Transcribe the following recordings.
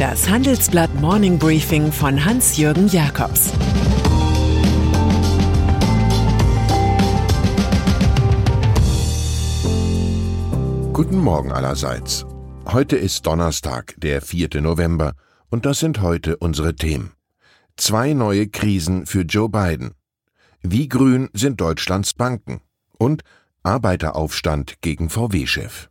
Das Handelsblatt Morning Briefing von Hans-Jürgen Jakobs Guten Morgen allerseits. Heute ist Donnerstag, der 4. November, und das sind heute unsere Themen. Zwei neue Krisen für Joe Biden. Wie grün sind Deutschlands Banken? Und Arbeiteraufstand gegen VW-Chef.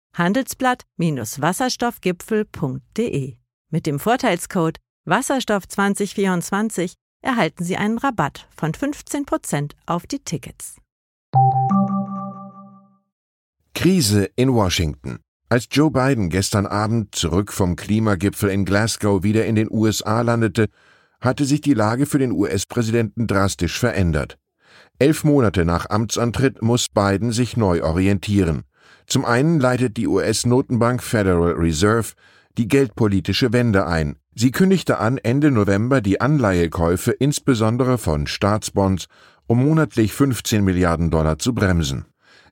handelsblatt-wasserstoffgipfel.de. Mit dem Vorteilscode Wasserstoff 2024 erhalten Sie einen Rabatt von 15% auf die Tickets. Krise in Washington. Als Joe Biden gestern Abend zurück vom Klimagipfel in Glasgow wieder in den USA landete, hatte sich die Lage für den US-Präsidenten drastisch verändert. Elf Monate nach Amtsantritt muss Biden sich neu orientieren. Zum einen leitet die US-Notenbank Federal Reserve die geldpolitische Wende ein. Sie kündigte an, Ende November die Anleihekäufe insbesondere von Staatsbonds um monatlich 15 Milliarden Dollar zu bremsen.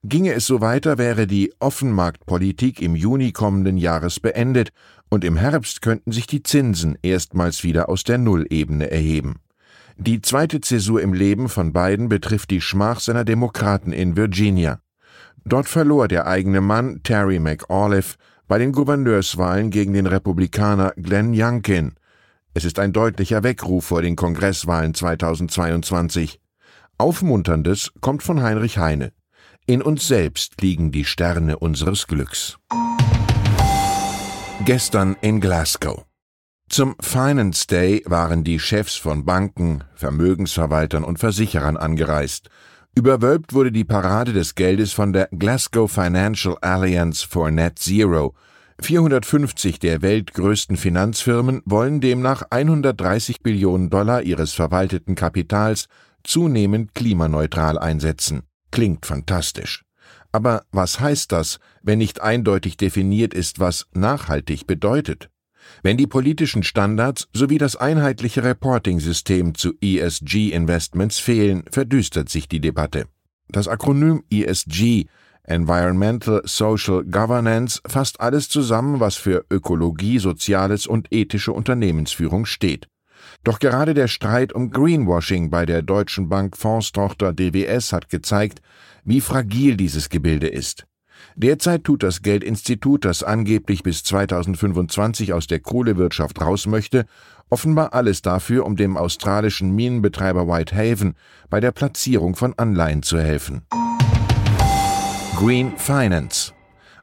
Ginge es so weiter, wäre die Offenmarktpolitik im Juni kommenden Jahres beendet und im Herbst könnten sich die Zinsen erstmals wieder aus der Nullebene erheben. Die zweite Zäsur im Leben von Biden betrifft die Schmach seiner Demokraten in Virginia. Dort verlor der eigene Mann Terry McAuliffe bei den Gouverneurswahlen gegen den Republikaner Glenn Youngkin. Es ist ein deutlicher Weckruf vor den Kongresswahlen 2022. Aufmunterndes kommt von Heinrich Heine. In uns selbst liegen die Sterne unseres Glücks. Gestern in Glasgow. Zum Finance Day waren die Chefs von Banken, Vermögensverwaltern und Versicherern angereist. Überwölbt wurde die Parade des Geldes von der Glasgow Financial Alliance for Net Zero. 450 der weltgrößten Finanzfirmen wollen demnach 130 Billionen Dollar ihres verwalteten Kapitals zunehmend klimaneutral einsetzen. Klingt fantastisch. Aber was heißt das, wenn nicht eindeutig definiert ist, was nachhaltig bedeutet? Wenn die politischen Standards sowie das einheitliche Reporting-System zu ESG-Investments fehlen, verdüstert sich die Debatte. Das Akronym ESG Environmental Social Governance fasst alles zusammen, was für Ökologie, Soziales und ethische Unternehmensführung steht. Doch gerade der Streit um Greenwashing bei der Deutschen Bank Fondstochter DWS hat gezeigt, wie fragil dieses Gebilde ist. Derzeit tut das Geldinstitut, das angeblich bis 2025 aus der Kohlewirtschaft raus möchte, offenbar alles dafür, um dem australischen Minenbetreiber Whitehaven bei der Platzierung von Anleihen zu helfen. Green Finance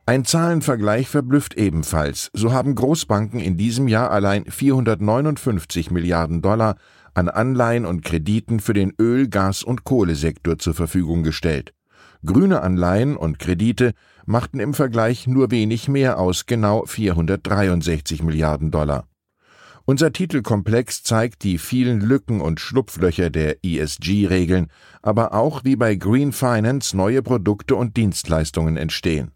ein Zahlenvergleich verblüfft ebenfalls. So haben Großbanken in diesem Jahr allein 459 Milliarden Dollar an Anleihen und Krediten für den Öl-, Gas- und Kohlesektor zur Verfügung gestellt. Grüne Anleihen und Kredite machten im Vergleich nur wenig mehr aus, genau 463 Milliarden Dollar. Unser Titelkomplex zeigt die vielen Lücken und Schlupflöcher der ESG-Regeln, aber auch wie bei Green Finance neue Produkte und Dienstleistungen entstehen.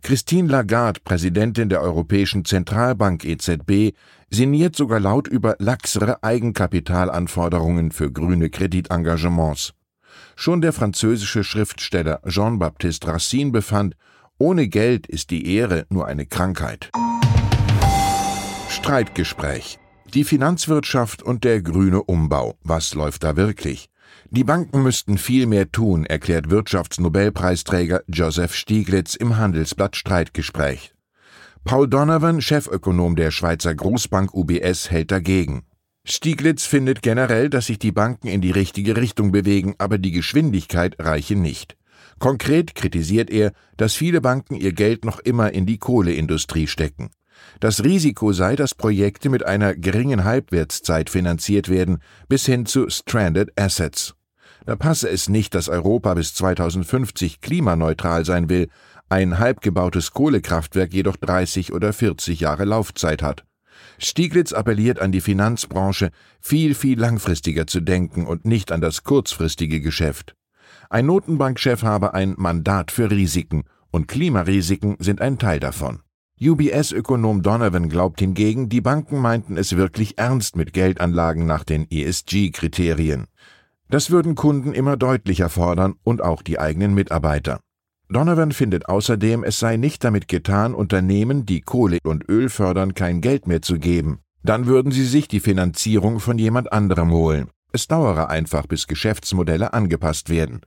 Christine Lagarde, Präsidentin der Europäischen Zentralbank EZB, sinniert sogar laut über laxere Eigenkapitalanforderungen für grüne Kreditengagements. Schon der französische Schriftsteller Jean-Baptiste Racine befand, ohne Geld ist die Ehre nur eine Krankheit. Streitgespräch. Die Finanzwirtschaft und der grüne Umbau. Was läuft da wirklich? Die Banken müssten viel mehr tun, erklärt Wirtschaftsnobelpreisträger Joseph Stieglitz im Handelsblatt Streitgespräch. Paul Donovan, Chefökonom der Schweizer Großbank UBS, hält dagegen. Stieglitz findet generell, dass sich die Banken in die richtige Richtung bewegen, aber die Geschwindigkeit reiche nicht. Konkret kritisiert er, dass viele Banken ihr Geld noch immer in die Kohleindustrie stecken. Das Risiko sei, dass Projekte mit einer geringen Halbwertszeit finanziert werden, bis hin zu Stranded Assets. Da passe es nicht, dass Europa bis 2050 klimaneutral sein will, ein halb gebautes Kohlekraftwerk jedoch 30 oder 40 Jahre Laufzeit hat. Stieglitz appelliert an die Finanzbranche, viel, viel langfristiger zu denken und nicht an das kurzfristige Geschäft. Ein Notenbankchef habe ein Mandat für Risiken und Klimarisiken sind ein Teil davon. UBS-Ökonom Donovan glaubt hingegen, die Banken meinten es wirklich ernst mit Geldanlagen nach den ESG-Kriterien. Das würden Kunden immer deutlicher fordern und auch die eigenen Mitarbeiter. Donovan findet außerdem, es sei nicht damit getan, Unternehmen, die Kohle und Öl fördern, kein Geld mehr zu geben. Dann würden sie sich die Finanzierung von jemand anderem holen. Es dauere einfach, bis Geschäftsmodelle angepasst werden.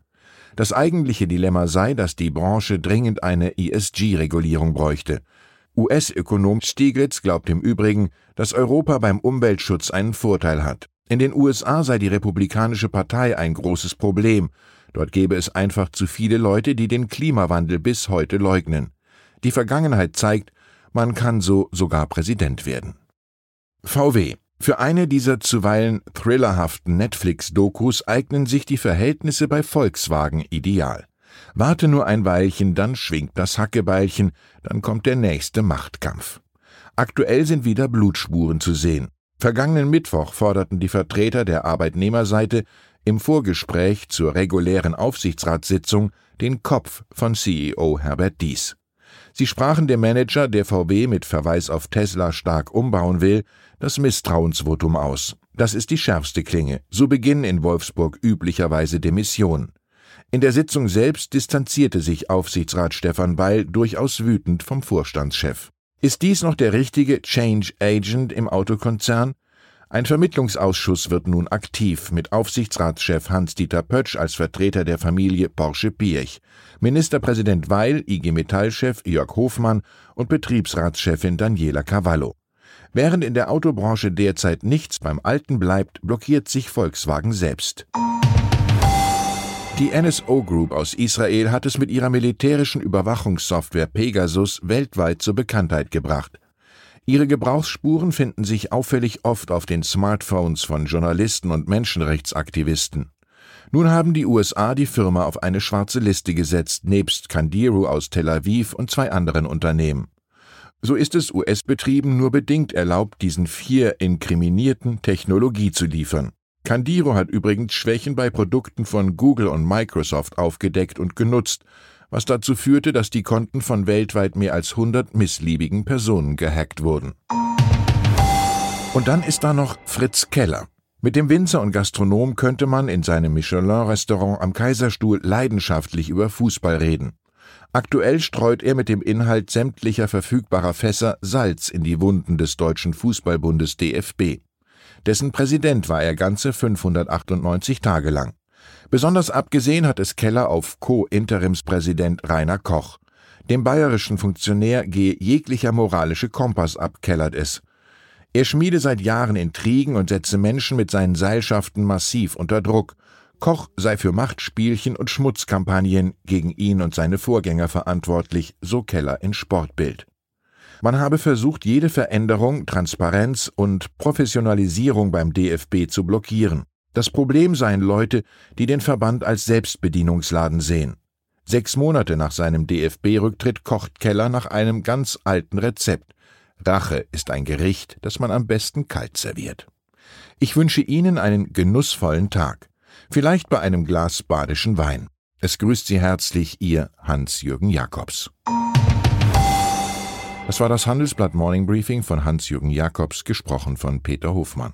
Das eigentliche Dilemma sei, dass die Branche dringend eine ESG-Regulierung bräuchte. US-Ökonom Stieglitz glaubt im Übrigen, dass Europa beim Umweltschutz einen Vorteil hat. In den USA sei die Republikanische Partei ein großes Problem, Dort gäbe es einfach zu viele Leute, die den Klimawandel bis heute leugnen. Die Vergangenheit zeigt, man kann so sogar Präsident werden. VW. Für eine dieser zuweilen thrillerhaften Netflix-Dokus eignen sich die Verhältnisse bei Volkswagen ideal. Warte nur ein Weilchen, dann schwingt das Hackebeilchen, dann kommt der nächste Machtkampf. Aktuell sind wieder Blutspuren zu sehen. Vergangenen Mittwoch forderten die Vertreter der Arbeitnehmerseite im Vorgespräch zur regulären Aufsichtsratssitzung den Kopf von CEO Herbert Dies. Sie sprachen dem Manager, der VW mit Verweis auf Tesla stark umbauen will, das Misstrauensvotum aus. Das ist die schärfste Klinge. So beginnen in Wolfsburg üblicherweise Demissionen. In der Sitzung selbst distanzierte sich Aufsichtsrat Stefan Beil durchaus wütend vom Vorstandschef. Ist dies noch der richtige Change Agent im Autokonzern? Ein Vermittlungsausschuss wird nun aktiv mit Aufsichtsratschef Hans-Dieter Pötsch als Vertreter der Familie Porsche-Piech, Ministerpräsident Weil, IG Metall-Chef Jörg Hofmann und Betriebsratschefin Daniela Cavallo. Während in der Autobranche derzeit nichts beim Alten bleibt, blockiert sich Volkswagen selbst. Die NSO Group aus Israel hat es mit ihrer militärischen Überwachungssoftware Pegasus weltweit zur Bekanntheit gebracht. Ihre Gebrauchsspuren finden sich auffällig oft auf den Smartphones von Journalisten und Menschenrechtsaktivisten. Nun haben die USA die Firma auf eine schwarze Liste gesetzt, nebst Candiru aus Tel Aviv und zwei anderen Unternehmen. So ist es US-Betrieben nur bedingt erlaubt, diesen vier Inkriminierten Technologie zu liefern. Candiro hat übrigens Schwächen bei Produkten von Google und Microsoft aufgedeckt und genutzt, was dazu führte, dass die Konten von weltweit mehr als 100 missliebigen Personen gehackt wurden. Und dann ist da noch Fritz Keller. Mit dem Winzer und Gastronom könnte man in seinem Michelin-Restaurant am Kaiserstuhl leidenschaftlich über Fußball reden. Aktuell streut er mit dem Inhalt sämtlicher verfügbarer Fässer Salz in die Wunden des Deutschen Fußballbundes DFB. Dessen Präsident war er ganze 598 Tage lang. Besonders abgesehen hat es Keller auf Co-Interimspräsident Rainer Koch. Dem bayerischen Funktionär gehe jeglicher moralische Kompass ab, kellert es. Er schmiede seit Jahren Intrigen und setze Menschen mit seinen Seilschaften massiv unter Druck. Koch sei für Machtspielchen und Schmutzkampagnen gegen ihn und seine Vorgänger verantwortlich, so Keller in Sportbild. Man habe versucht, jede Veränderung, Transparenz und Professionalisierung beim DFB zu blockieren. Das Problem seien Leute, die den Verband als Selbstbedienungsladen sehen. Sechs Monate nach seinem DFB-Rücktritt kocht Keller nach einem ganz alten Rezept. Rache ist ein Gericht, das man am besten kalt serviert. Ich wünsche Ihnen einen genussvollen Tag. Vielleicht bei einem Glas badischen Wein. Es grüßt Sie herzlich Ihr Hans-Jürgen Jakobs. Das war das Handelsblatt Morning Briefing von Hans-Jürgen Jakobs, gesprochen von Peter Hofmann.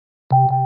you